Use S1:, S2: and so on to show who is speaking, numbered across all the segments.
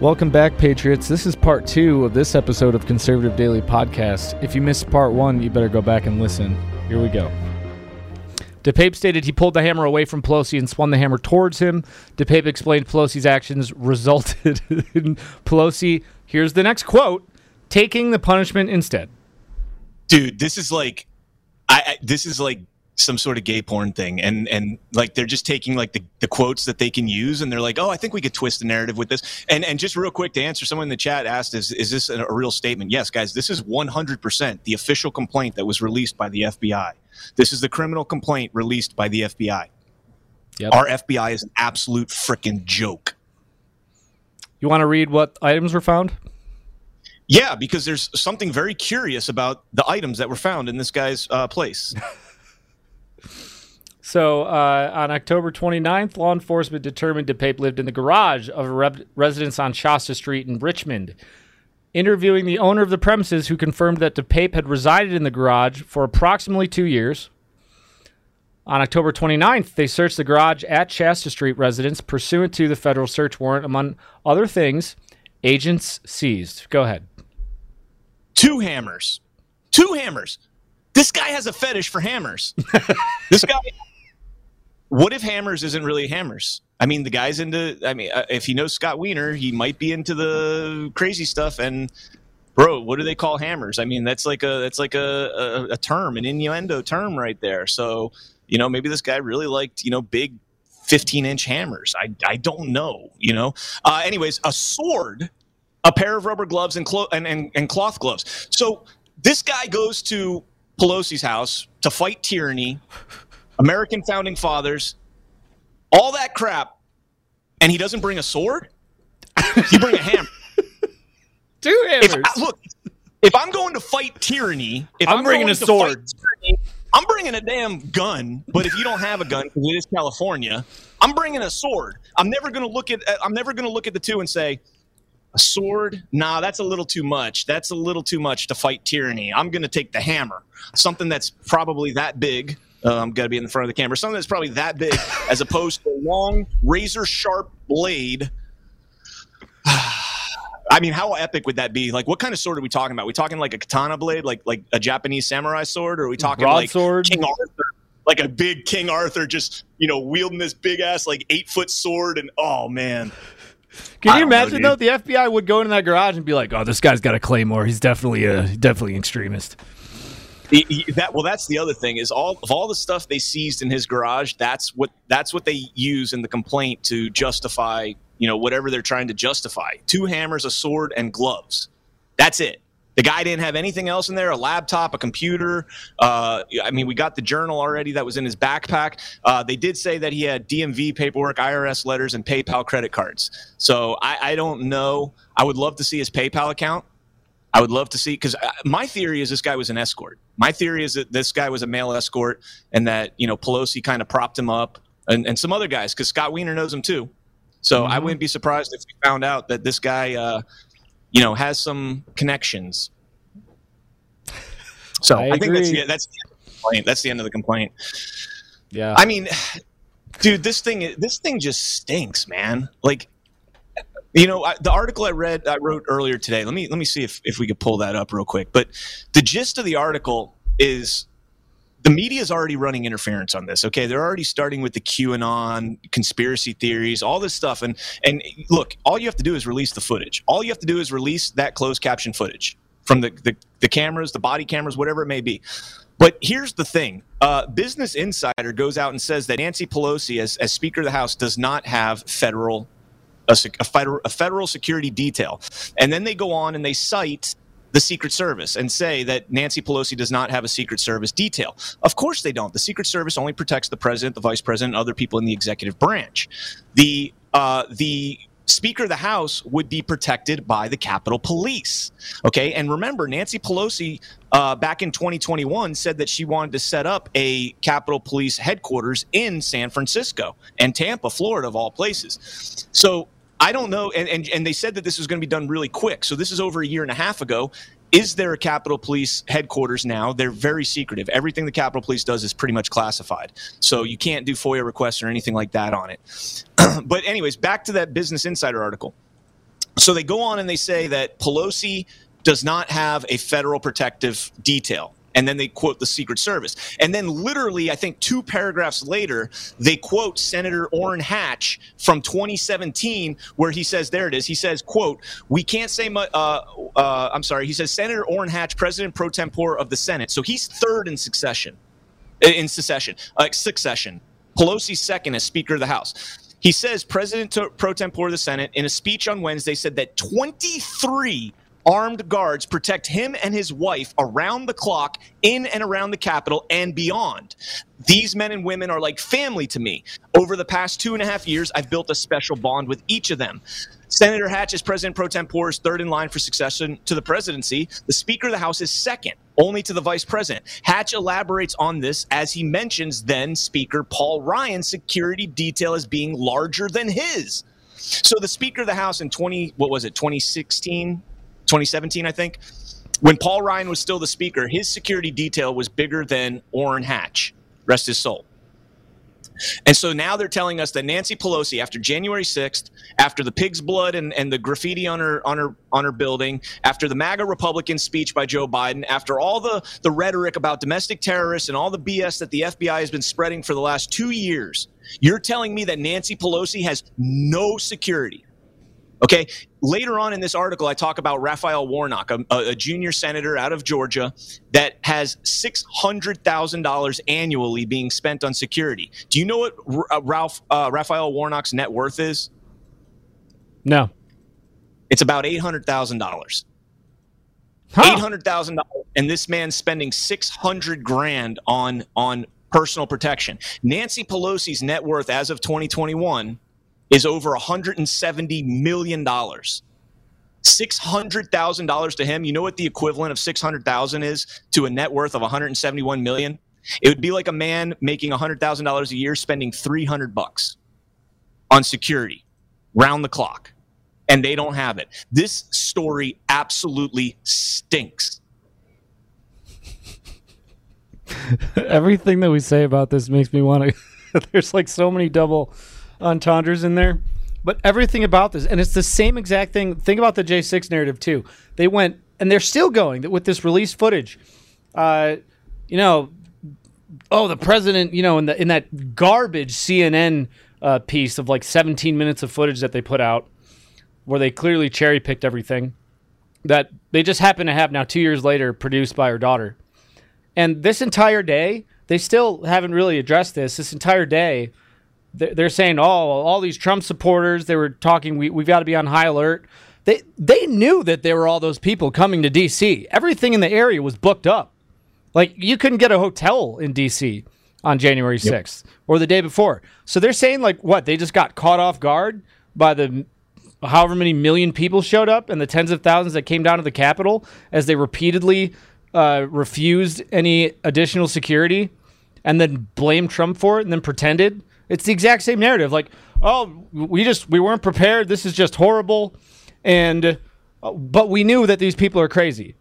S1: Welcome back, Patriots. This is part two of this episode of Conservative Daily Podcast. If you missed part one, you better go back and listen. Here we go. DePape stated he pulled the hammer away from Pelosi and swung the hammer towards him. DePape explained Pelosi's actions resulted in Pelosi, here's the next quote, taking the punishment instead.
S2: Dude, this is like, I, I this is like some sort of gay porn thing. And and like they're just taking like the, the quotes that they can use and they're like oh i think we could twist the narrative with this. And and just real quick to answer someone in the chat asked is is this a, a real statement? Yes guys this is 100% the official complaint that was released by the fbi this is the criminal complaint released by the fbi yep. our fbi is an absolute freaking joke.
S1: You want to read what items were found?
S2: Yeah because there's something very curious about the items that were found in this guy's uh, place
S1: So uh, on October 29th, law enforcement determined DePape lived in the garage of a re- residence on Shasta Street in Richmond. Interviewing the owner of the premises, who confirmed that DePape had resided in the garage for approximately two years. On October 29th, they searched the garage at Shasta Street residence pursuant to the federal search warrant. Among other things, agents seized. Go ahead.
S2: Two hammers. Two hammers. This guy has a fetish for hammers. this guy what if Hammers isn't really Hammers? I mean, the guy's into. I mean, uh, if he knows Scott Wiener, he might be into the crazy stuff. And bro, what do they call Hammers? I mean, that's like a that's like a, a, a term, an innuendo term right there. So you know, maybe this guy really liked you know big 15 inch hammers. I I don't know. You know. Uh, anyways, a sword, a pair of rubber gloves, and, clo- and, and and cloth gloves. So this guy goes to Pelosi's house to fight tyranny American founding fathers, all that crap, and he doesn't bring a sword. He bring a hammer.
S1: Two hammers.
S2: If I, look, if I'm going to fight tyranny, if
S1: I'm, I'm bringing a sword. Tyranny,
S2: I'm bringing a damn gun. But if you don't have a gun, because it is California, I'm bringing a sword. I'm never going to look at. I'm never going to look at the two and say, a sword? Nah, that's a little too much. That's a little too much to fight tyranny. I'm going to take the hammer, something that's probably that big um, got to be in the front of the camera. Something that's probably that big, as opposed to a long, razor sharp blade. I mean, how epic would that be? Like, what kind of sword are we talking about? Are we talking like a katana blade, like like a Japanese samurai sword, or are we talking
S1: Broadsword?
S2: like King Arthur, like a big King Arthur, just you know, wielding this big ass like eight foot sword? And oh man,
S1: can you imagine know, though? The FBI would go into that garage and be like, "Oh, this guy's got a claymore. He's definitely a definitely an extremist."
S2: That well, that's the other thing is all of all the stuff they seized in his garage. That's what that's what they use in the complaint to justify you know whatever they're trying to justify. Two hammers, a sword, and gloves. That's it. The guy didn't have anything else in there a laptop, a computer. Uh, I mean, we got the journal already that was in his backpack. Uh, they did say that he had DMV paperwork, IRS letters, and PayPal credit cards. So I, I don't know. I would love to see his PayPal account. I would love to see because uh, my theory is this guy was an escort. My theory is that this guy was a male escort, and that you know Pelosi kind of propped him up, and, and some other guys because Scott Wiener knows him too. So mm-hmm. I wouldn't be surprised if we found out that this guy, uh, you know, has some connections. So I, I think that's the, that's the complaint. That's the end of the complaint.
S1: Yeah.
S2: I mean, dude, this thing this thing just stinks, man. Like you know, I, the article I read, I wrote earlier today. Let me let me see if if we could pull that up real quick. But the gist of the article is the media is already running interference on this. Okay, they're already starting with the QAnon conspiracy theories, all this stuff. And and look, all you have to do is release the footage. All you have to do is release that closed caption footage from the the, the cameras, the body cameras, whatever it may be. But here's the thing: uh, Business Insider goes out and says that Nancy Pelosi, as as Speaker of the House, does not have federal a, a, federal, a federal security detail. And then they go on and they cite the Secret Service and say that Nancy Pelosi does not have a Secret Service detail. Of course they don't. The Secret Service only protects the president, the vice president, and other people in the executive branch. The uh, the Speaker of the House would be protected by the Capitol Police. Okay, and remember, Nancy Pelosi uh, back in 2021 said that she wanted to set up a Capitol Police headquarters in San Francisco and Tampa, Florida, of all places. So I don't know. And, and, and they said that this was going to be done really quick. So this is over a year and a half ago. Is there a Capitol Police headquarters now? They're very secretive. Everything the Capitol Police does is pretty much classified. So you can't do FOIA requests or anything like that on it. but, anyways, back to that Business Insider article. So they go on and they say that Pelosi does not have a federal protective detail. And then they quote the Secret Service. And then, literally, I think two paragraphs later, they quote Senator Orrin Hatch from 2017, where he says, there it is. He says, quote, we can't say much. Uh, uh, I'm sorry. He says, Senator Orrin Hatch, President pro tempore of the Senate. So he's third in succession, in succession, uh, succession. Pelosi's second as Speaker of the House. He says President pro tempore of the Senate in a speech on Wednesday said that 23 armed guards protect him and his wife around the clock in and around the Capitol and beyond. These men and women are like family to me. Over the past two and a half years, I've built a special bond with each of them. Senator Hatch is President pro tempore, is third in line for succession to the presidency. The Speaker of the House is second, only to the Vice President. Hatch elaborates on this as he mentions then Speaker Paul Ryan's security detail as being larger than his. So the Speaker of the House in 20, what was it, 2016, 2017, I think, when Paul Ryan was still the Speaker, his security detail was bigger than Orrin Hatch. Rest his soul. And so now they're telling us that Nancy Pelosi, after January 6th, after the pig's blood and, and the graffiti on her on her on her building, after the MAGA Republican speech by Joe Biden, after all the, the rhetoric about domestic terrorists and all the BS that the FBI has been spreading for the last two years, you're telling me that Nancy Pelosi has no security. Okay. Later on in this article, I talk about Raphael Warnock, a, a junior senator out of Georgia that has $600,000 annually being spent on security. Do you know what uh, Ralph, uh, Raphael Warnock's net worth is?
S1: No.
S2: It's about $800,000. Huh. $800,000. And this man's spending 600 grand on, on personal protection. Nancy Pelosi's net worth as of 2021 is over $170 million. $600,000 to him. You know what the equivalent of 600,000 is to a net worth of 171 million? It would be like a man making $100,000 a year spending 300 bucks on security round the clock and they don't have it. This story absolutely stinks.
S1: Everything that we say about this makes me want to there's like so many double entendres in there. But everything about this, and it's the same exact thing. Think about the J6 narrative too. They went, and they're still going with this release footage. Uh, you know, oh, the president, you know, in the in that garbage CNN uh, piece of like 17 minutes of footage that they put out, where they clearly cherry picked everything that they just happen to have now two years later, produced by her daughter. And this entire day, they still haven't really addressed this. This entire day, they're saying, oh, all these Trump supporters, they were talking, we, we've got to be on high alert. They, they knew that there were all those people coming to D.C. Everything in the area was booked up. Like, you couldn't get a hotel in D.C. on January 6th yep. or the day before. So they're saying, like, what? They just got caught off guard by the however many million people showed up and the tens of thousands that came down to the Capitol as they repeatedly uh, refused any additional security and then blamed Trump for it and then pretended it's the exact same narrative. Like, oh, we just we weren't prepared. This is just horrible, and uh, but we knew that these people are crazy.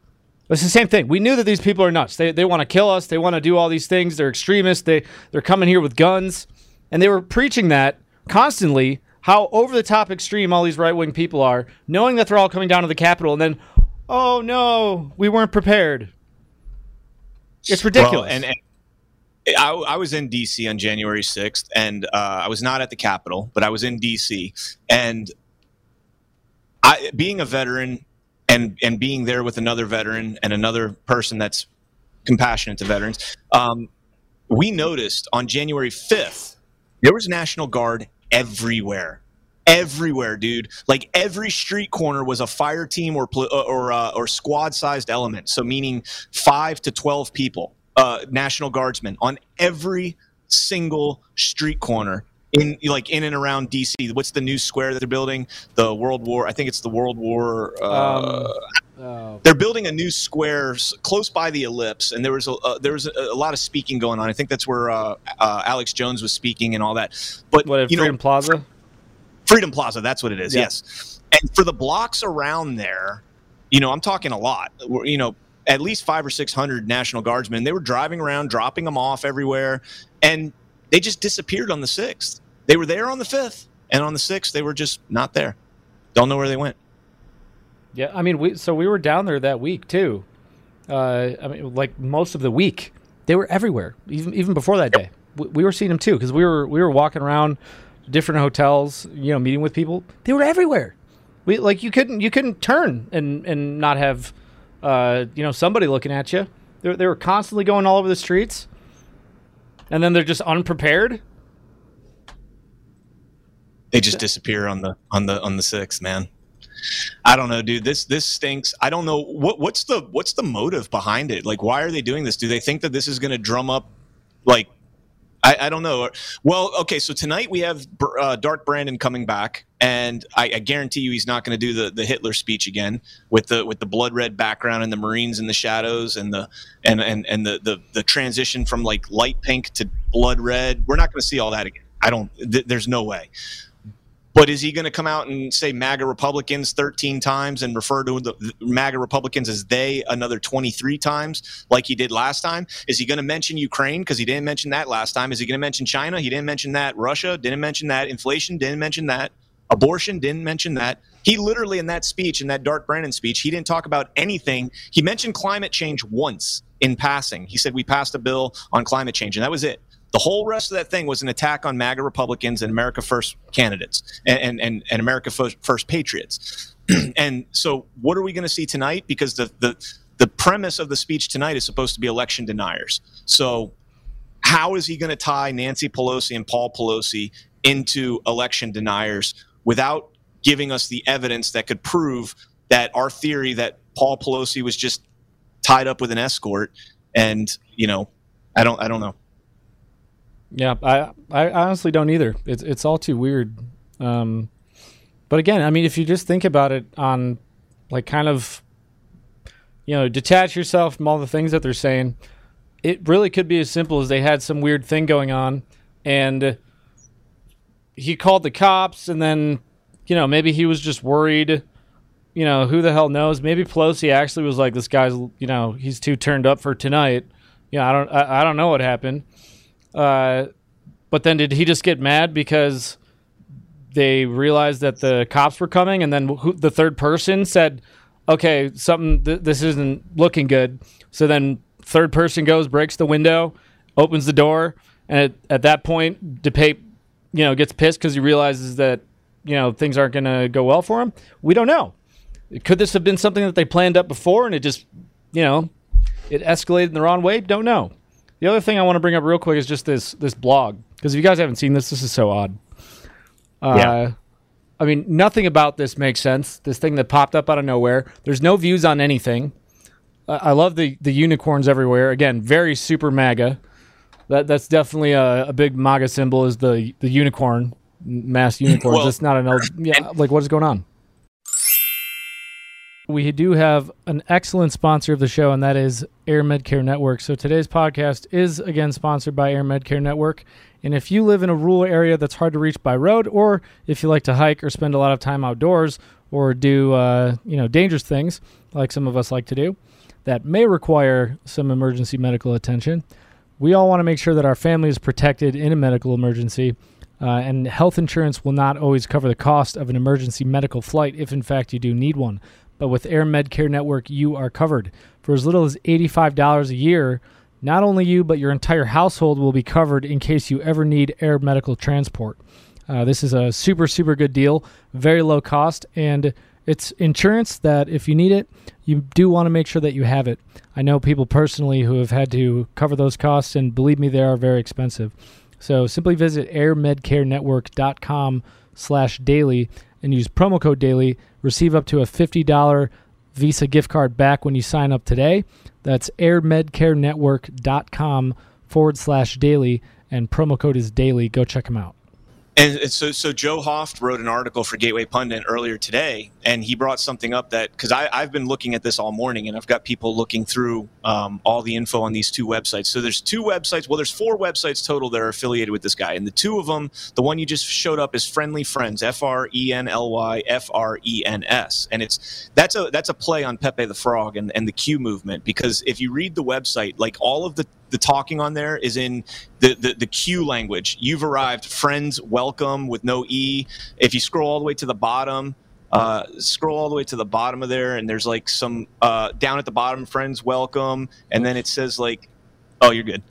S1: It's the same thing. We knew that these people are nuts. They they want to kill us. They want to do all these things. They're extremists. They they're coming here with guns, and they were preaching that constantly. How over the top extreme all these right wing people are, knowing that they're all coming down to the Capitol, and then, oh no, we weren't prepared. It's ridiculous. Well,
S2: and, and I, I, was in DC on January 6th, and uh, I was not at the Capitol, but I was in DC. And I, being a veteran and, and being there with another veteran and another person that's compassionate to veterans, um, we noticed on January 5th, there was National Guard everywhere. Everywhere, dude. Like every street corner was a fire team or or uh, or squad-sized element. So meaning five to twelve people uh, National Guardsmen on every single street corner in like in and around DC. What's the new square that they're building? The World War. I think it's the World War. Uh, um, oh. They're building a new square close by the ellipse, and there was a uh, there was a, a, lot of speaking going on. I think that's where uh, uh, Alex Jones was speaking and all that. But
S1: what,
S2: you
S1: Freedom
S2: know,
S1: Plaza.
S2: Freedom Plaza. That's what it is. Yeah. Yes, and for the blocks around there, you know, I'm talking a lot. You know, at least five or six hundred National Guardsmen. They were driving around, dropping them off everywhere, and they just disappeared on the sixth. They were there on the fifth, and on the sixth, they were just not there. Don't know where they went.
S1: Yeah, I mean, we so we were down there that week too. Uh, I mean, like most of the week, they were everywhere. Even even before that day, we, we were seeing them too because we were we were walking around different hotels, you know, meeting with people. They were everywhere. We like you couldn't you couldn't turn and and not have uh, you know somebody looking at you. They, they were constantly going all over the streets, and then they're just unprepared.
S2: They just disappear on the on the on the sixth, man. I don't know, dude. This this stinks. I don't know what what's the what's the motive behind it. Like, why are they doing this? Do they think that this is going to drum up like I, I, don't know. Well, okay, so tonight we have uh, Dark Brandon coming back, and I, I guarantee you he's not going to do the, the Hitler speech again with the with the blood red background and the Marines in the shadows and the and and and the the, the transition from like light pink to blood red. We're not going to see all that again. I don't. Th- there's no way. But is he going to come out and say MAGA Republicans 13 times and refer to the MAGA Republicans as they another 23 times like he did last time? Is he going to mention Ukraine because he didn't mention that last time? Is he going to mention China? He didn't mention that. Russia didn't mention that. Inflation didn't mention that. Abortion didn't mention that. He literally, in that speech, in that Dark Brandon speech, he didn't talk about anything. He mentioned climate change once in passing. He said, We passed a bill on climate change, and that was it. The whole rest of that thing was an attack on MAGA Republicans and America First candidates and, and, and America First patriots. and so, what are we going to see tonight? Because the, the, the premise of the speech tonight is supposed to be election deniers. So, how is he going to tie Nancy Pelosi and Paul Pelosi into election deniers without giving us the evidence that could prove that our theory that Paul Pelosi was just tied up with an escort and, you know, I don't I don't know.
S1: Yeah, I I honestly don't either. It's it's all too weird. Um, but again, I mean, if you just think about it on like kind of you know detach yourself from all the things that they're saying, it really could be as simple as they had some weird thing going on, and he called the cops, and then you know maybe he was just worried. You know who the hell knows? Maybe Pelosi actually was like, "This guy's you know he's too turned up for tonight." You know, I don't I, I don't know what happened uh, but then did he just get mad because they realized that the cops were coming, and then who, the third person said, "Okay, something th- this isn't looking good." So then third person goes, breaks the window, opens the door, and at, at that point, DePape, you know, gets pissed because he realizes that you know things aren't going to go well for him. We don't know. Could this have been something that they planned up before, and it just, you know, it escalated in the wrong way? Don't know. The other thing I want to bring up real quick is just this this blog because if you guys haven't seen this, this is so odd. Uh, yeah. I mean, nothing about this makes sense. This thing that popped up out of nowhere. There's no views on anything. Uh, I love the the unicorns everywhere. Again, very super MAGA. That that's definitely a, a big MAGA symbol. Is the the unicorn mass unicorns? well, it's not an yeah. Like what is going on? We do have an excellent sponsor of the show, and that is AirMedCare Network. So today's podcast is again sponsored by AirMedCare Network. And if you live in a rural area that's hard to reach by road, or if you like to hike or spend a lot of time outdoors, or do uh, you know dangerous things like some of us like to do, that may require some emergency medical attention, we all want to make sure that our family is protected in a medical emergency. Uh, and health insurance will not always cover the cost of an emergency medical flight if, in fact, you do need one. But with AirMedCare Network, you are covered. For as little as $85 a year, not only you, but your entire household will be covered in case you ever need air medical transport. Uh, this is a super, super good deal, very low cost, and it's insurance that if you need it, you do want to make sure that you have it. I know people personally who have had to cover those costs, and believe me, they are very expensive. So simply visit airmedcarenetwork.com slash daily and use promo code daily Receive up to a $50 Visa gift card back when you sign up today. That's airmedcarenetwork.com forward slash daily, and promo code is daily. Go check them out.
S2: And so, so Joe Hoft wrote an article for Gateway Pundit earlier today, and he brought something up that because I've been looking at this all morning, and I've got people looking through um, all the info on these two websites. So there's two websites. Well, there's four websites total that are affiliated with this guy, and the two of them, the one you just showed up is Friendly Friends, F R E N L Y F R E N S, and it's that's a that's a play on Pepe the Frog and, and the Q movement because if you read the website, like all of the the talking on there is in the, the, the Q language. You've arrived, friends, welcome with no E. If you scroll all the way to the bottom, Uh, scroll all the way to the bottom of there, and there's like some uh, down at the bottom, friends welcome, and then it says like, "Oh, you're good."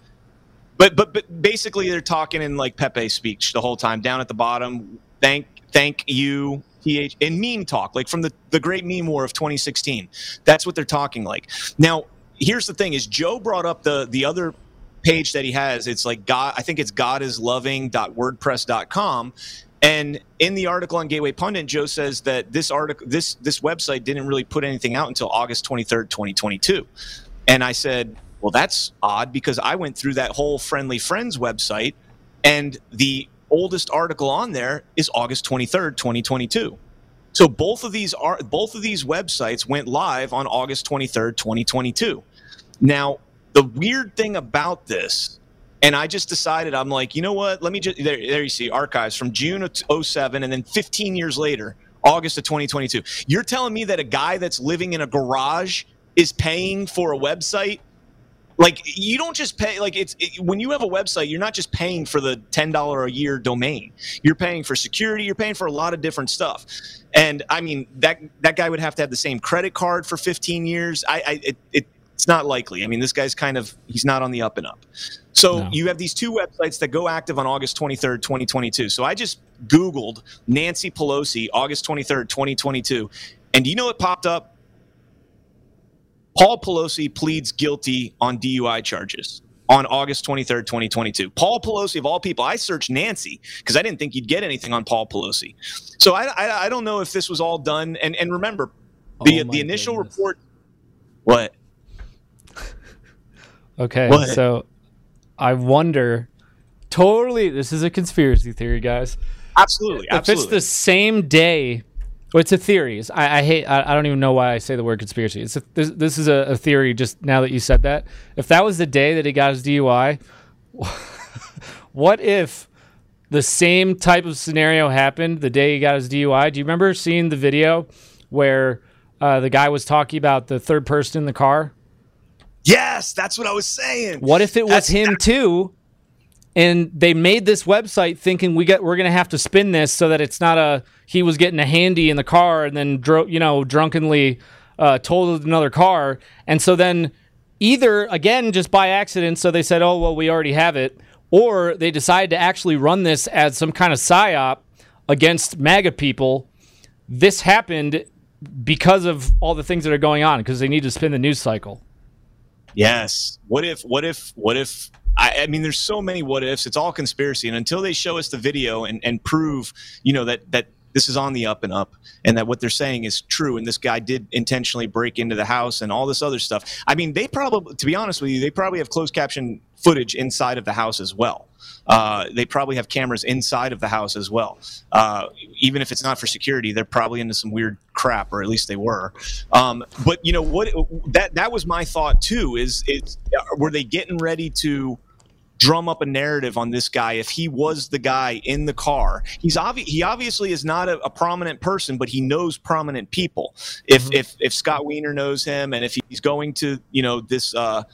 S2: But but but basically, they're talking in like Pepe speech the whole time. Down at the bottom, thank thank you, th in meme talk, like from the the Great Meme War of 2016. That's what they're talking like. Now, here's the thing: is Joe brought up the the other page that he has. It's like God. I think it's godisloving.wordpress.com. And in the article on Gateway Pundit, Joe says that this article, this this website didn't really put anything out until August 23rd, 2022. And I said, well, that's odd because I went through that whole Friendly Friends website, and the oldest article on there is August 23rd, 2022. So both of these are both of these websites went live on August 23rd, 2022. Now, the weird thing about this, and I just decided I'm like, you know what? Let me just there, there you see archives from June of 07 and then 15 years later, August of 2022. You're telling me that a guy that's living in a garage is paying for a website like you don't just pay like it's it, when you have a website you're not just paying for the $10 a year domain. You're paying for security you're paying for a lot of different stuff. And i mean that that guy would have to have the same credit card for 15 years. I, I it, it, it's not likely. I mean this guy's kind of he's not on the up and up. So no. you have these two websites that go active on august 23rd 2022 so i just googled nancy pelosi august 23rd 2022 and do you know what popped up Paul Pelosi pleads guilty on DUI charges on August 23rd, 2022. Paul Pelosi, of all people, I searched Nancy because I didn't think you'd get anything on Paul Pelosi. So I, I, I, don't know if this was all done. And, and remember, the, oh the initial goodness. report. What?
S1: okay. What? So I wonder totally, this is a conspiracy theory, guys.
S2: Absolutely.
S1: If
S2: absolutely.
S1: it's the same day well, it's a theory. I, I hate. I, I, don't even know why I say the word conspiracy. It's a, this, this is a, a, theory. Just now that you said that, if that was the day that he got his DUI, what if the same type of scenario happened the day he got his DUI? Do you remember seeing the video where uh, the guy was talking about the third person in the car?
S2: Yes, that's what I was saying.
S1: What if it was that's, him too? And they made this website thinking we get we're to have to spin this so that it's not a he was getting a handy in the car and then dro- you know drunkenly uh, totaled another car and so then either again just by accident so they said oh well we already have it or they decided to actually run this as some kind of psyop against MAGA people. This happened because of all the things that are going on because they need to spin the news cycle.
S2: Yes. What if? What if? What if I, I, mean, there's so many what ifs. It's all conspiracy, and until they show us the video and, and prove, you know, that that this is on the up and up, and that what they're saying is true, and this guy did intentionally break into the house and all this other stuff. I mean, they probably, to be honest with you, they probably have closed caption footage inside of the house as well. Uh, they probably have cameras inside of the house as well. Uh, even if it's not for security, they're probably into some weird crap, or at least they were. Um, but you know what? That that was my thought too. Is is were they getting ready to? Drum up a narrative on this guy if he was the guy in the car. He's obvi- he obviously is not a, a prominent person, but he knows prominent people. If mm-hmm. if if Scott Wiener knows him, and if he's going to you know this. Uh,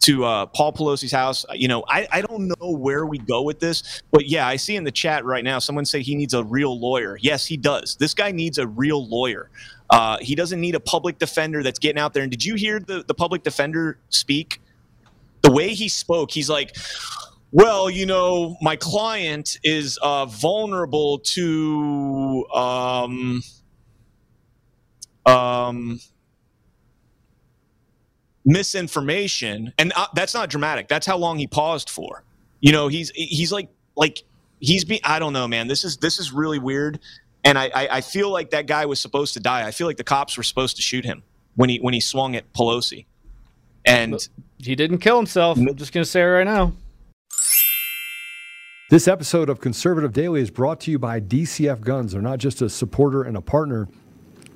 S2: to uh, Paul Pelosi's house. You know, I, I don't know where we go with this, but yeah, I see in the chat right now someone say he needs a real lawyer. Yes, he does. This guy needs a real lawyer. Uh, he doesn't need a public defender that's getting out there. And did you hear the, the public defender speak? The way he spoke, he's like, well, you know, my client is uh, vulnerable to um, um, misinformation, and uh, that's not dramatic. That's how long he paused for. You know, he's he's like like he's be. I don't know, man. This is this is really weird, and I, I I feel like that guy was supposed to die. I feel like the cops were supposed to shoot him when he when he swung at Pelosi. And
S1: he didn't kill himself. I'm just going to say it right now.
S3: This episode of Conservative Daily is brought to you by DCF Guns. They're not just a supporter and a partner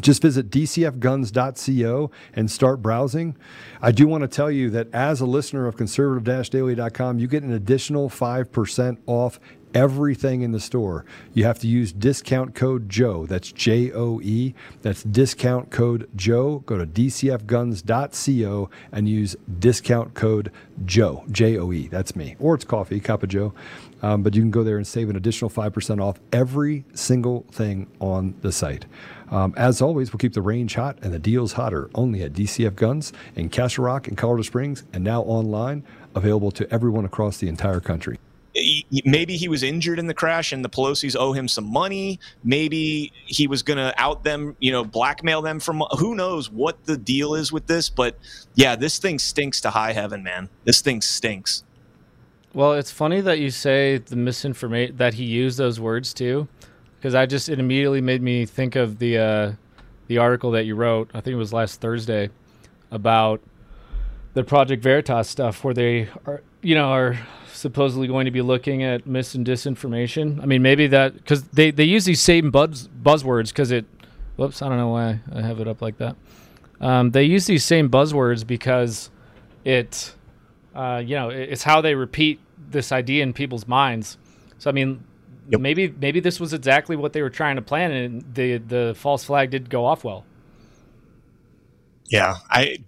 S3: just visit dcfguns.co and start browsing. I do want to tell you that as a listener of conservative-daily.com, you get an additional 5% off everything in the store. You have to use discount code Joe. That's J O E. That's discount code Joe. Go to dcfguns.co and use discount code Joe. J O E. That's me. Or it's coffee, cup of Joe. Um, but you can go there and save an additional 5% off every single thing on the site. Um, as always, we'll keep the range hot and the deals hotter only at DCF Guns in Castle Rock and Colorado Springs and now online, available to everyone across the entire country
S2: maybe he was injured in the crash and the Pelosi's owe him some money. Maybe he was going to out them, you know, blackmail them from who knows what the deal is with this. But yeah, this thing stinks to high heaven, man. This thing stinks.
S1: Well, it's funny that you say the misinformation that he used those words too, because I just it immediately made me think of the uh, the article that you wrote. I think it was last Thursday about the Project Veritas stuff, where they are you know are supposedly going to be looking at mis and disinformation. I mean, maybe that because they they use these same buzz buzzwords because it. Whoops, I don't know why I have it up like that. Um, they use these same buzzwords because it uh, you know, it's how they repeat this idea in people's minds. So I mean, yep. maybe maybe this was exactly what they were trying to plan, and the the false flag did go off well.
S2: Yeah, I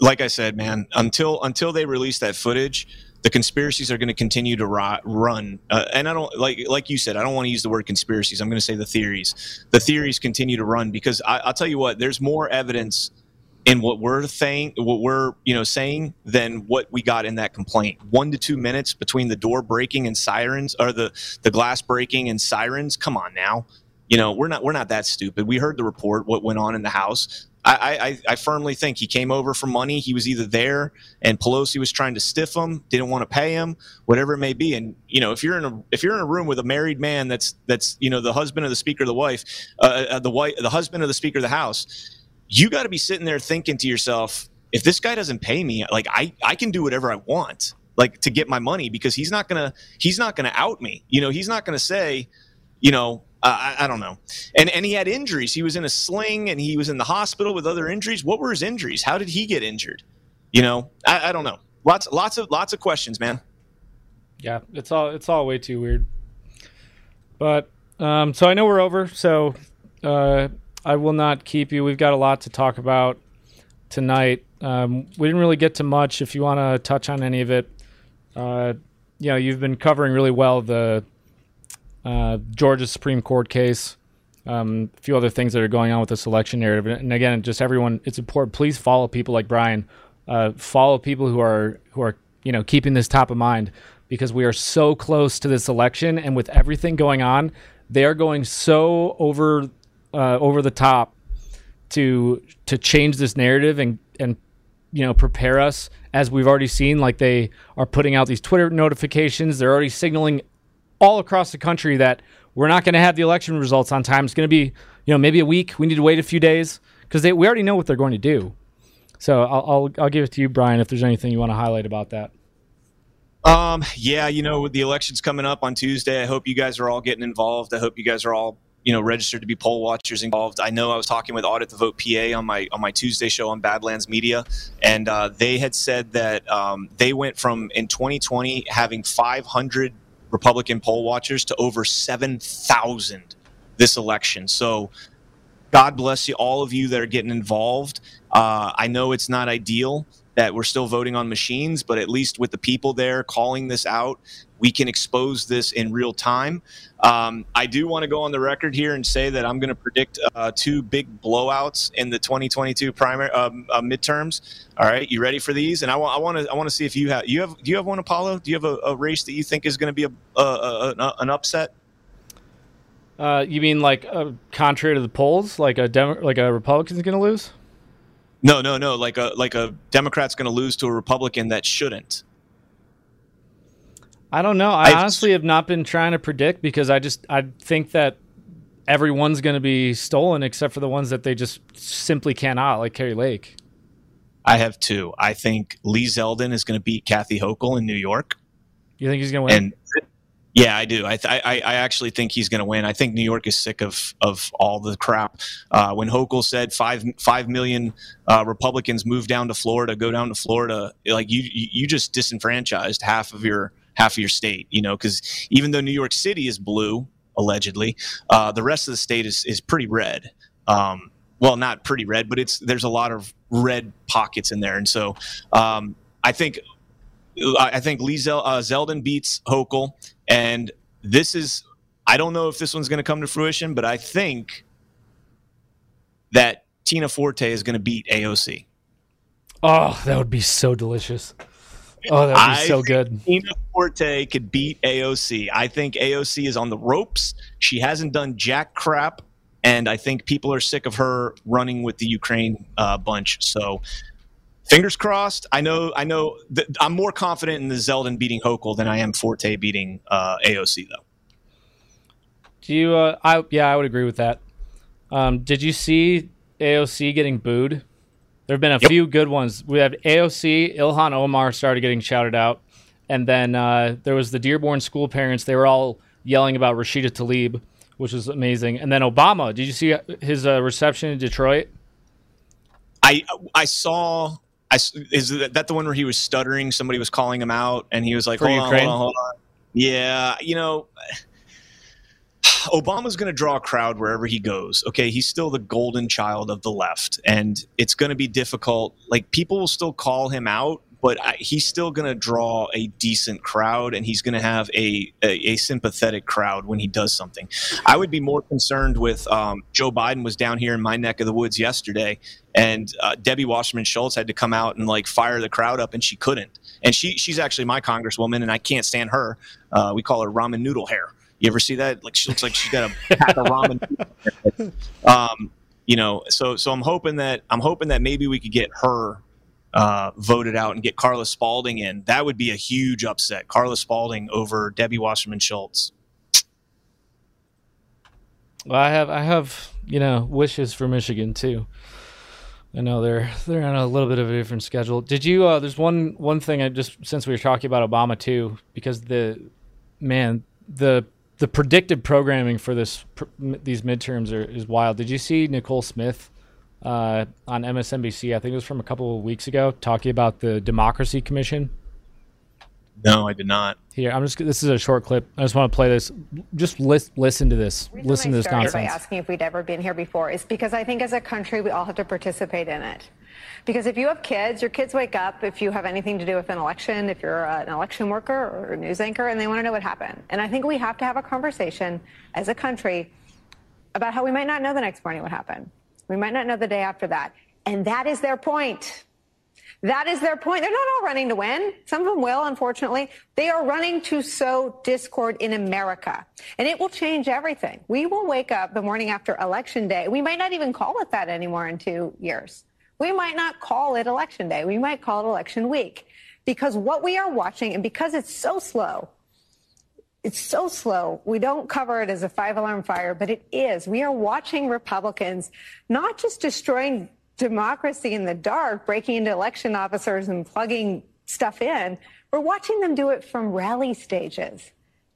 S2: like I said, man. Until until they release that footage, the conspiracies are going to continue to run. Uh, and I don't like like you said, I don't want to use the word conspiracies. I'm going to say the theories. The theories continue to run because I, I'll tell you what. There's more evidence in what we're saying, what we're you know saying, than what we got in that complaint. One to two minutes between the door breaking and sirens, or the the glass breaking and sirens. Come on now, you know we're not we're not that stupid. We heard the report, what went on in the house. I, I, I firmly think he came over for money. He was either there and Pelosi was trying to stiff him, didn't want to pay him, whatever it may be. And you know, if you're in a if you're in a room with a married man that's that's you know the husband of the speaker of the wife, uh, uh the wife, the husband of the speaker of the house you got to be sitting there thinking to yourself, if this guy doesn't pay me, like I, I can do whatever I want, like to get my money because he's not gonna, he's not gonna out me. You know, he's not gonna say, you know, uh, I, I, don't know. And and he had injuries. He was in a sling and he was in the hospital with other injuries. What were his injuries? How did he get injured? You know, I, I don't know. Lots lots of lots of questions, man.
S1: Yeah, it's all it's all way too weird. But um, so I know we're over. So uh, I will not keep you. We've got a lot to talk about tonight. Um, we didn't really get to much. If you want to touch on any of it, uh, you know, you've been covering really well the uh, Georgia Supreme Court case, um, a few other things that are going on with the selection narrative, and again, just everyone. It's important. Please follow people like Brian. Uh, follow people who are who are you know keeping this top of mind because we are so close to this election, and with everything going on, they are going so over uh, over the top to to change this narrative and and you know prepare us as we've already seen like they are putting out these twitter notifications they're already signaling all across the country that we're not going to have the election results on time. It's going to be you know maybe a week. We need to wait a few days because we already know what they're going to do. So I'll, I'll, I'll give it to you brian if there's anything you want to highlight about that.
S2: Um yeah you know the election's coming up on tuesday i hope you guys are all getting involved. I hope you guys are all you know registered to be poll watchers involved. I know I was talking with Audit the Vote PA on my on my Tuesday show on Badlands Media, and uh, they had said that um, they went from in 2020 having 500 Republican poll watchers to over 7,000 this election. So. God bless you, all of you that are getting involved. Uh, I know it's not ideal that we're still voting on machines, but at least with the people there calling this out, we can expose this in real time. Um, I do want to go on the record here and say that I'm going to predict uh, two big blowouts in the 2022 primary um, uh, midterms. All right, you ready for these? And I want to I want to see if you have you have do you have one Apollo? Do you have a, a race that you think is going to be a, a, a, an upset?
S1: Uh, you mean like uh, contrary to the polls, like a Demo- like a Republican's going to lose?
S2: No, no, no. Like a like a Democrat's going to lose to a Republican that shouldn't.
S1: I don't know. I, I honestly have not been trying to predict because I just I think that everyone's going to be stolen except for the ones that they just simply cannot, like Kari Lake.
S2: I have two. I think Lee Zeldin is going to beat Kathy Hochul in New York.
S1: You think he's going to win?
S2: And yeah, I do. I, th- I, I actually think he's going to win. I think New York is sick of of all the crap. Uh, when Hochul said five five million uh, Republicans move down to Florida, go down to Florida, like you you just disenfranchised half of your half of your state. You know, because even though New York City is blue allegedly, uh, the rest of the state is is pretty red. Um, well, not pretty red, but it's there's a lot of red pockets in there, and so um, I think I think Lee Zel- uh, Zeldin beats Hochul, and this is I don't know if this one's going to come to fruition, but I think that Tina Forte is going to beat AOC.
S1: Oh, that would be so delicious. Oh, that would be I so good.
S2: Tina Forte could beat AOC. I think AOC is on the ropes. She hasn't done jack crap, and I think people are sick of her running with the Ukraine uh, bunch. So fingers crossed. I know. I know. Th- I'm more confident in the Zeldin beating Hochul than I am Forte beating uh, AOC, though.
S1: Do you? Uh, I yeah, I would agree with that. Um, did you see AOC getting booed? There have been a yep. few good ones. We have AOC, Ilhan Omar started getting shouted out, and then uh, there was the Dearborn school parents. They were all yelling about Rashida Tlaib, which was amazing. And then Obama. Did you see his uh, reception in Detroit?
S2: I I saw I, is that the one where he was stuttering? Somebody was calling him out, and he was like, hold on, hold on, hold on. Yeah, you know, Obama's going to draw a crowd wherever he goes. Okay, he's still the golden child of the left, and it's going to be difficult. Like people will still call him out, but I, he's still going to draw a decent crowd and he's going to have a, a, a, sympathetic crowd when he does something. I would be more concerned with um, Joe Biden was down here in my neck of the woods yesterday and uh, Debbie Wasserman Schultz had to come out and like fire the crowd up and she couldn't. And she she's actually my congresswoman and I can't stand her. Uh, we call her ramen noodle hair. You ever see that? Like she looks like she's got a pack of ramen. um, you know, so so I'm hoping that I'm hoping that maybe we could get her uh, voted out and get Carla Spalding in, that would be a huge upset. Carla Spalding over Debbie Wasserman Schultz.
S1: Well, I have I have you know wishes for Michigan too. I know they're they're on a little bit of a different schedule. Did you? Uh, there's one one thing I just since we were talking about Obama too, because the man the the predicted programming for this these midterms are, is wild. Did you see Nicole Smith uh, on MSNBC. I think it was from a couple of weeks ago, talking about the Democracy Commission.
S2: No, I did not.
S1: Here, I'm just. This is a short clip. I just want to play this. Just list, listen to this. Listen to this nonsense. By
S4: asking if we'd ever been here before is because I think as a country we all have to participate in it. Because if you have kids, your kids wake up if you have anything to do with an election, if you're uh, an election worker or a news anchor, and they want to know what happened. And I think we have to have a conversation as a country about how we might not know the next morning what happened. We might not know the day after that. And that is their point. That is their point. They're not all running to win. Some of them will, unfortunately. They are running to sow discord in America. And it will change everything. We will wake up the morning after election day. We might not even call it that anymore in two years. We might not call it election day. We might call it election week. Because what we are watching, and because it's so slow, it's so slow. We don't cover it as a five alarm fire, but it is. We are watching Republicans not just destroying democracy in the dark, breaking into election officers and plugging stuff in. We're watching them do it from rally stages,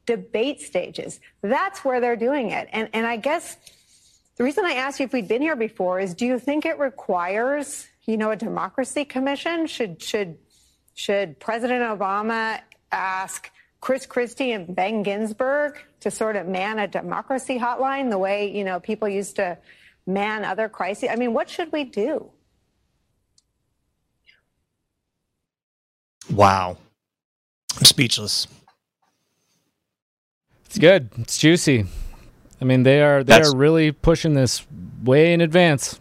S4: debate stages. That's where they're doing it. And, and I guess the reason I asked you if we'd been here before is do you think it requires, you know, a democracy commission? Should, should, should President Obama ask Chris Christie and Ben Ginsberg to sort of man a democracy hotline the way, you know, people used to man other crises? I mean, what should we do?
S2: Wow. I'm speechless.
S1: It's good. It's juicy. I mean, they are they that's, are really pushing this way in advance.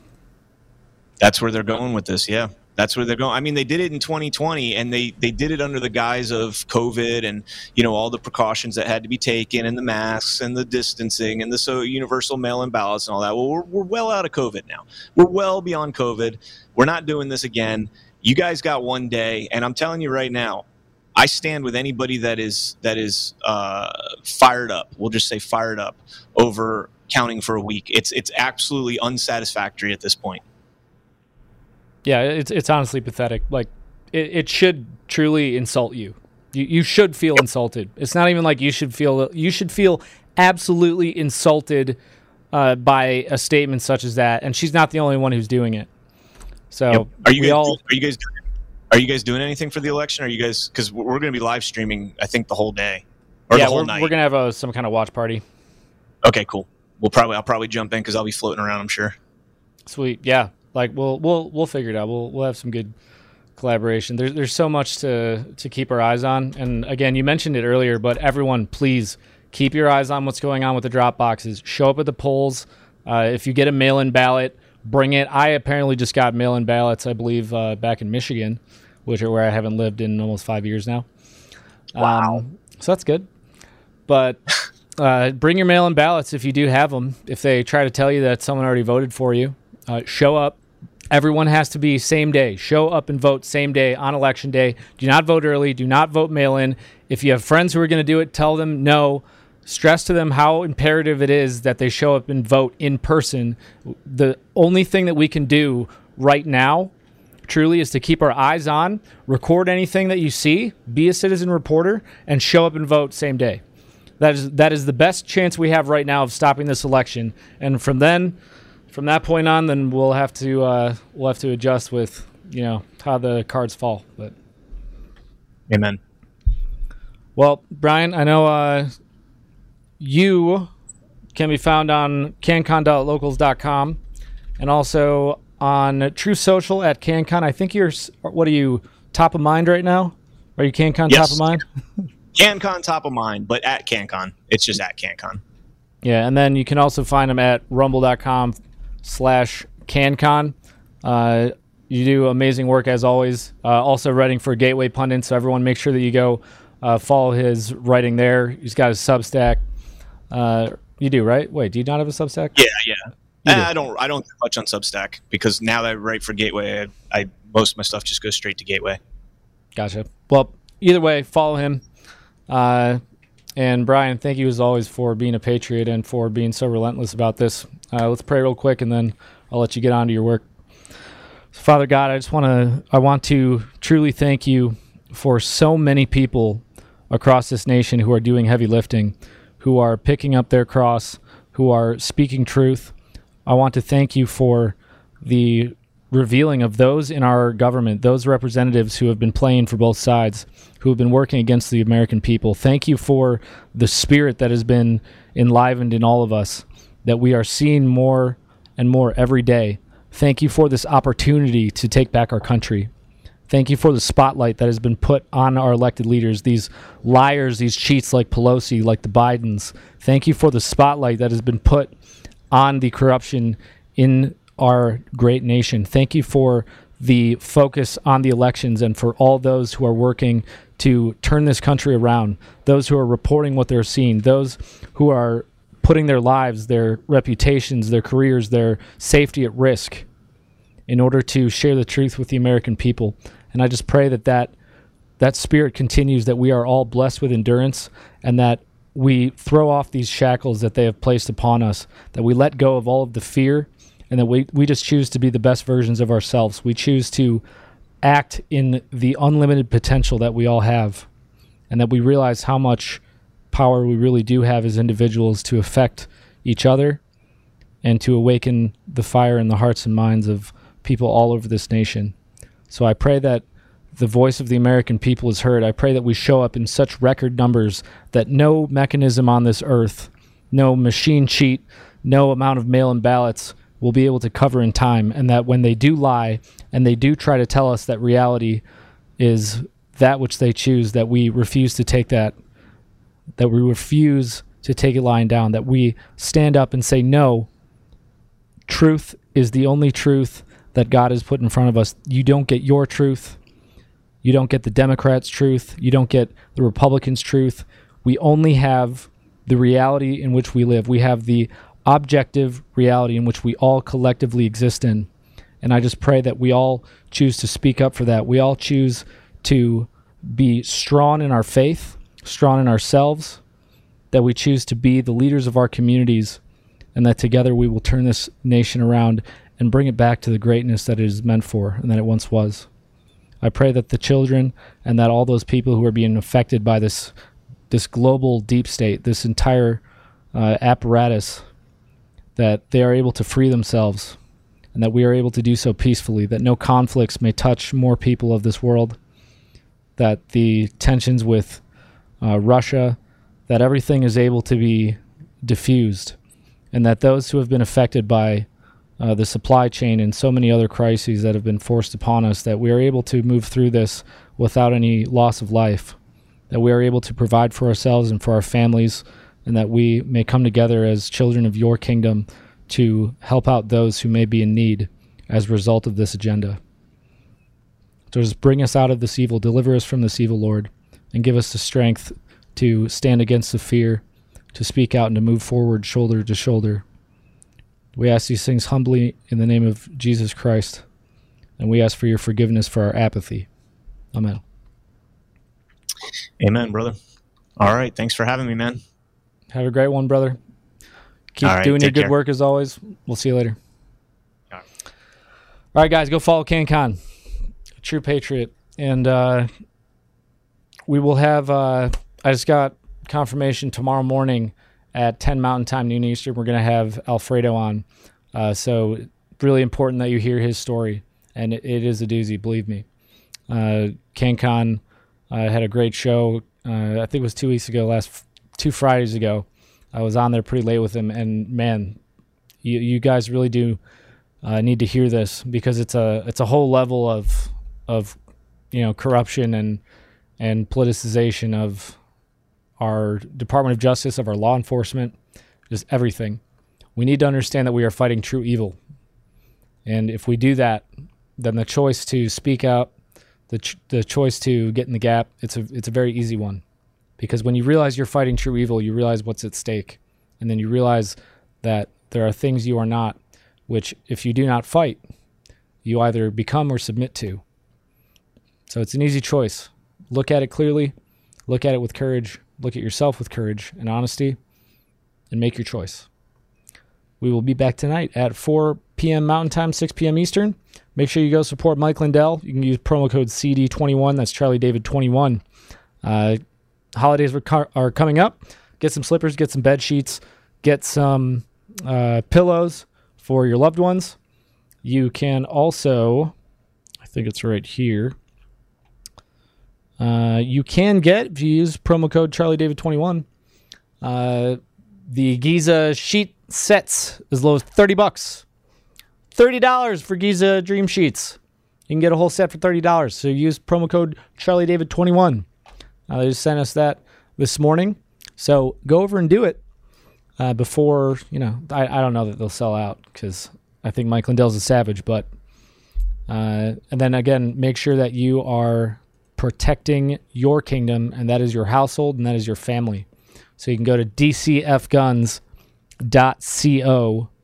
S2: That's where they're going with this. Yeah. That's where they're going. I mean, they did it in 2020, and they they did it under the guise of COVID and you know all the precautions that had to be taken, and the masks and the distancing and the so universal mail-in ballots and all that. Well, we're, we're well out of COVID now. We're well beyond COVID. We're not doing this again. You guys got one day, and I'm telling you right now, I stand with anybody that is that is uh, fired up. We'll just say fired up over counting for a week. It's it's absolutely unsatisfactory at this point.
S1: Yeah, it's it's honestly pathetic. Like it, it should truly insult you. You you should feel insulted. It's not even like you should feel you should feel absolutely insulted uh, by a statement such as that. And she's not the only one who's doing it. So
S2: Yep. Are you guys?
S1: all
S2: are you guys? Are you guys doing anything for the election? Are you guys? Because we're going to be live streaming. I think the whole day or
S1: yeah
S2: the whole
S1: we're,
S2: night.
S1: we're gonna have a, some kind of watch party.
S2: Okay, cool. We'll probably I'll probably jump in because I'll be floating around. I'm sure.
S1: Sweet, yeah. Like we'll we'll we'll figure it out. We'll we'll have some good collaboration. There's there's so much to to keep our eyes on. And again, you mentioned it earlier, but everyone, please keep your eyes on what's going on with the drop boxes. Show up at the polls. Uh, if you get a mail-in ballot, bring it. I apparently just got mail-in ballots. I believe uh, back in Michigan, which are where I haven't lived in almost five years now.
S2: Wow.
S1: Um, so that's good. But uh, bring your mail in ballots if you do have them. If they try to tell you that someone already voted for you, uh, show up. Everyone has to be same day. Show up and vote same day on election day. Do not vote early. Do not vote mail in. If you have friends who are going to do it, tell them no. Stress to them how imperative it is that they show up and vote in person. The only thing that we can do right now truly is to keep our eyes on, record anything that you see, be a citizen reporter, and show up and vote same day. That is that is the best chance we have right now of stopping this election. And from then, from that point on, then we'll have to uh, we'll have to adjust with you know how the cards fall. But
S2: Amen.
S1: well, Brian, I know uh, you can be found on cancon.locals.com and also on Truth Social at CannCon. I think you're what are you top of mind right now? Are you CannCon top of mind?
S2: CannCon top of mind, but at CannCon, it's just at CannCon.
S1: Yeah, and then you can also find them at rumble.com slash CannCon. Uh, you do amazing work as always. Uh, also writing for Gateway Pundit, so everyone make sure that you go uh, follow his writing there. He's got his Substack. Uh, you do, right? Wait, do you not have a Substack?
S2: Yeah, yeah. Eh, I don't. I don't do much on Substack because now that I write for Gateway, I, I most of my stuff just goes straight to Gateway.
S1: Gotcha. Well, either way, follow him. Uh, and Brian, thank you as always for being a patriot and for being so relentless about this. Uh, let's pray real quick, and then I'll let you get on to your work. Father God, I just want to I want to truly thank you for so many people across this nation who are doing heavy lifting, who are picking up their cross, who are speaking truth. I want to thank you for the revealing of those in our government, those representatives who have been playing for both sides, who have been working against the American people. Thank you for the spirit that has been enlivened in all of us, that we are seeing more and more every day. Thank you for this opportunity to take back our country. Thank you for the spotlight that has been put on our elected leaders, these liars, these cheats like Pelosi, like the Bidens. Thank you for the spotlight that has been put on the corruption in our great nation. Thank you for the focus on the elections and for all those who are working to turn this country around, those who are reporting what they're seeing, those who are putting their lives, their reputations, their careers, their safety at risk in order to share the truth with the American people. And I just pray that that, that spirit continues, that we are all blessed with endurance, and that we throw off these shackles that they have placed upon us, that we let go of all of the fear, and that we, we just choose to be the best versions of ourselves. We choose to act in the unlimited potential that we all have, and that we realize how much power we really do have as individuals to affect each other and to awaken the fire in the hearts and minds of people all over this nation. So I pray that the voice of the American people is heard. I pray that we show up in such record numbers that no mechanism on this earth, no machine cheat, no amount of mail in ballots will be able to cover in time. And that when they do lie and they do try to tell us that reality is that which they choose, that we refuse to take that, that we refuse to take it lying down, that we stand up and say, no, truth is the only truth that God has put in front of us. You don't get your truth. You don't get the Democrats' truth. You don't get the Republicans' truth. We only have the reality in which we live. We have the objective reality in which we all collectively exist in. And I just pray that we all choose to speak up for that. We all choose to be strong in our faith, strong in ourselves, that we choose to be the leaders of our communities, and that together we will turn this nation around and bring it back to the greatness that it is meant for and that it once was. I pray that the children and that all those people who are being affected by this this global deep state, this entire uh, apparatus, that they are able to free themselves and that we are able to do so peacefully, that no conflicts may touch more people of this world, that the tensions with uh, Russia, that everything is able to be diffused, and that those who have been affected by uh, the supply chain and so many other crises that have been forced upon us, that we are able to move through this without any loss of life, that we are able to provide for ourselves and for our families, and that we may come together as children of your kingdom to help out those who may be in need as a result of this agenda. So just bring us out of this evil, deliver us from this evil, Lord, and give us the strength to stand against the fear, to speak out, and to move forward shoulder to shoulder. We ask these things humbly in the name of Jesus Christ, and we ask for your forgiveness for our apathy. Amen.
S2: Amen, brother. All right. Thanks for having me, man.
S1: Have a great one, brother. Keep
S2: right,
S1: doing your good
S2: care.
S1: work as always. We'll see you later.
S2: All right.
S1: All right, guys, go follow CannCon, True Patriot, and uh, we will have. Uh, I just got confirmation tomorrow morning at 10 Mountain Time, noon Eastern. We're going to have Alfredo on. Uh, so really important that you hear his story, and it, it is a doozy, believe me. Uh, CannCon uh, had a great show. Uh, I think it was two weeks ago, last two Fridays ago. I was on there pretty late with him, and man, you, you guys really do uh, need to hear this because it's a it's a whole level of of you know corruption and and politicization of our Department of Justice, of our law enforcement, just everything. We need to understand that we are fighting true evil, and if we do that, then the choice to speak out, the ch- the choice to get in the gap, it's a it's a very easy one because when you realize you're fighting true evil, you realize what's at stake, and then you realize that there are things you are not, which if you do not fight, you either become or submit to. So it's an easy choice. Look at it clearly, look at it with courage, look at yourself with courage and honesty, and make your choice. We will be back tonight at 4 p.m. Mountain Time, 6 p.m. Eastern. Make sure you go support Mike Lindell. You can use promo code CD21. That's Charlie David 21. Uh, holidays are, coming up. Get some slippers, get some bed sheets, get some uh, pillows for your loved ones. You can also, I think it's right here. Uh, you can get if you use promo code Charlie David 21. Uh, the Giza sheet sets as low as 30 bucks. $30 for Giza Dream Sheets. You can get a whole set for $30. So use promo code Charlie David 21. Uh, they just sent us that this morning. So go over and do it uh, before, you know, I, I don't know that they'll sell out because I think Mike Lindell's a savage. But, uh, and then again, make sure that you are protecting your kingdom, and that is your household and that is your family. So you can go to dcfguns.co.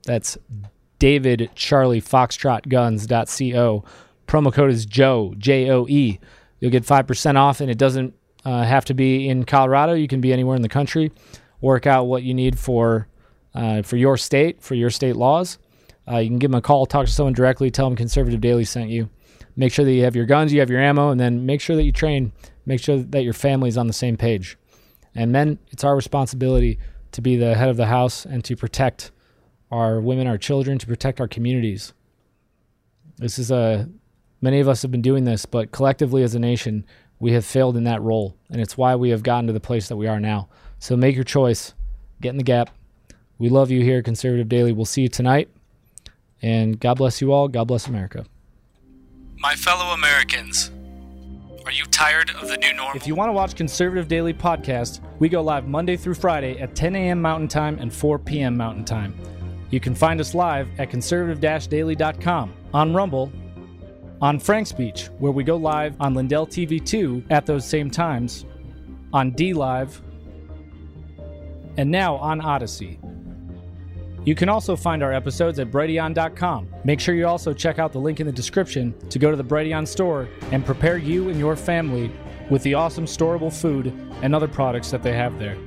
S1: That's David Charlie Foxtrot Guns.co. Promo code is Joe, J O E. You'll get 5% off, and it doesn't uh, have to be in Colorado. You can be anywhere in the country. Work out what you need for uh, for your state, for your state laws. Uh, you can give them a call, talk to someone directly, tell them Conservative Daily sent you. Make sure that you have your guns, you have your ammo, and then make sure that you train. Make sure that your family's on the same page. And men, it's our responsibility to be the head of the house and to protect our women, our children, to protect our communities. This is a many of us have been doing this, but collectively as a nation, we have failed in that role, and it's why we have gotten to the place that we are now. So make your choice, get in the gap. We love you here, at Conservative Daily. We'll see you tonight, and God bless you all. God bless America. My fellow Americans, are you tired of the new normal? If you want to watch Conservative Daily Podcast, we go live Monday through Friday at 10 a.m. Mountain Time and 4 p.m. Mountain Time. You can find us live at conservative-daily.com, on Rumble, on Frank Speech, where we go live on Lindell TV 2 at those same times, on DLive, and now on Odysee. You can also find our episodes at Brighteon.com. Make sure you also check out the link in the description to go to the Brighteon store and prepare you and your family with the awesome storable food and other products that they have there.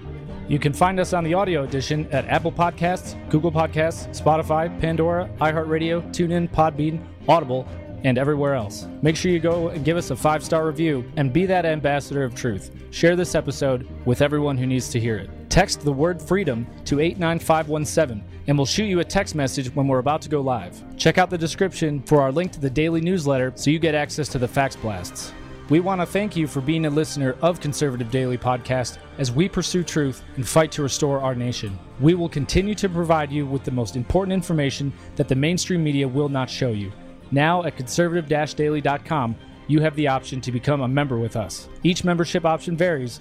S1: You can find us on the audio edition at Apple Podcasts, Google Podcasts, Spotify, Pandora, iHeartRadio, TuneIn, Podbean, Audible, and everywhere else. Make sure you go and give us a five star review and be that ambassador of truth. Share this episode with everyone who needs to hear it. Text the word freedom to 89517 and we'll shoot you a text message when we're about to go live. Check out the description for our link to the daily newsletter so you get access to the fax blasts. We want to thank you for being a listener of Conservative Daily Podcast as we pursue truth and fight to restore our nation. We will continue to provide you with the most important information that the mainstream media will not show you. Now at conservative daily.com, you have the option to become a member with us. Each membership option varies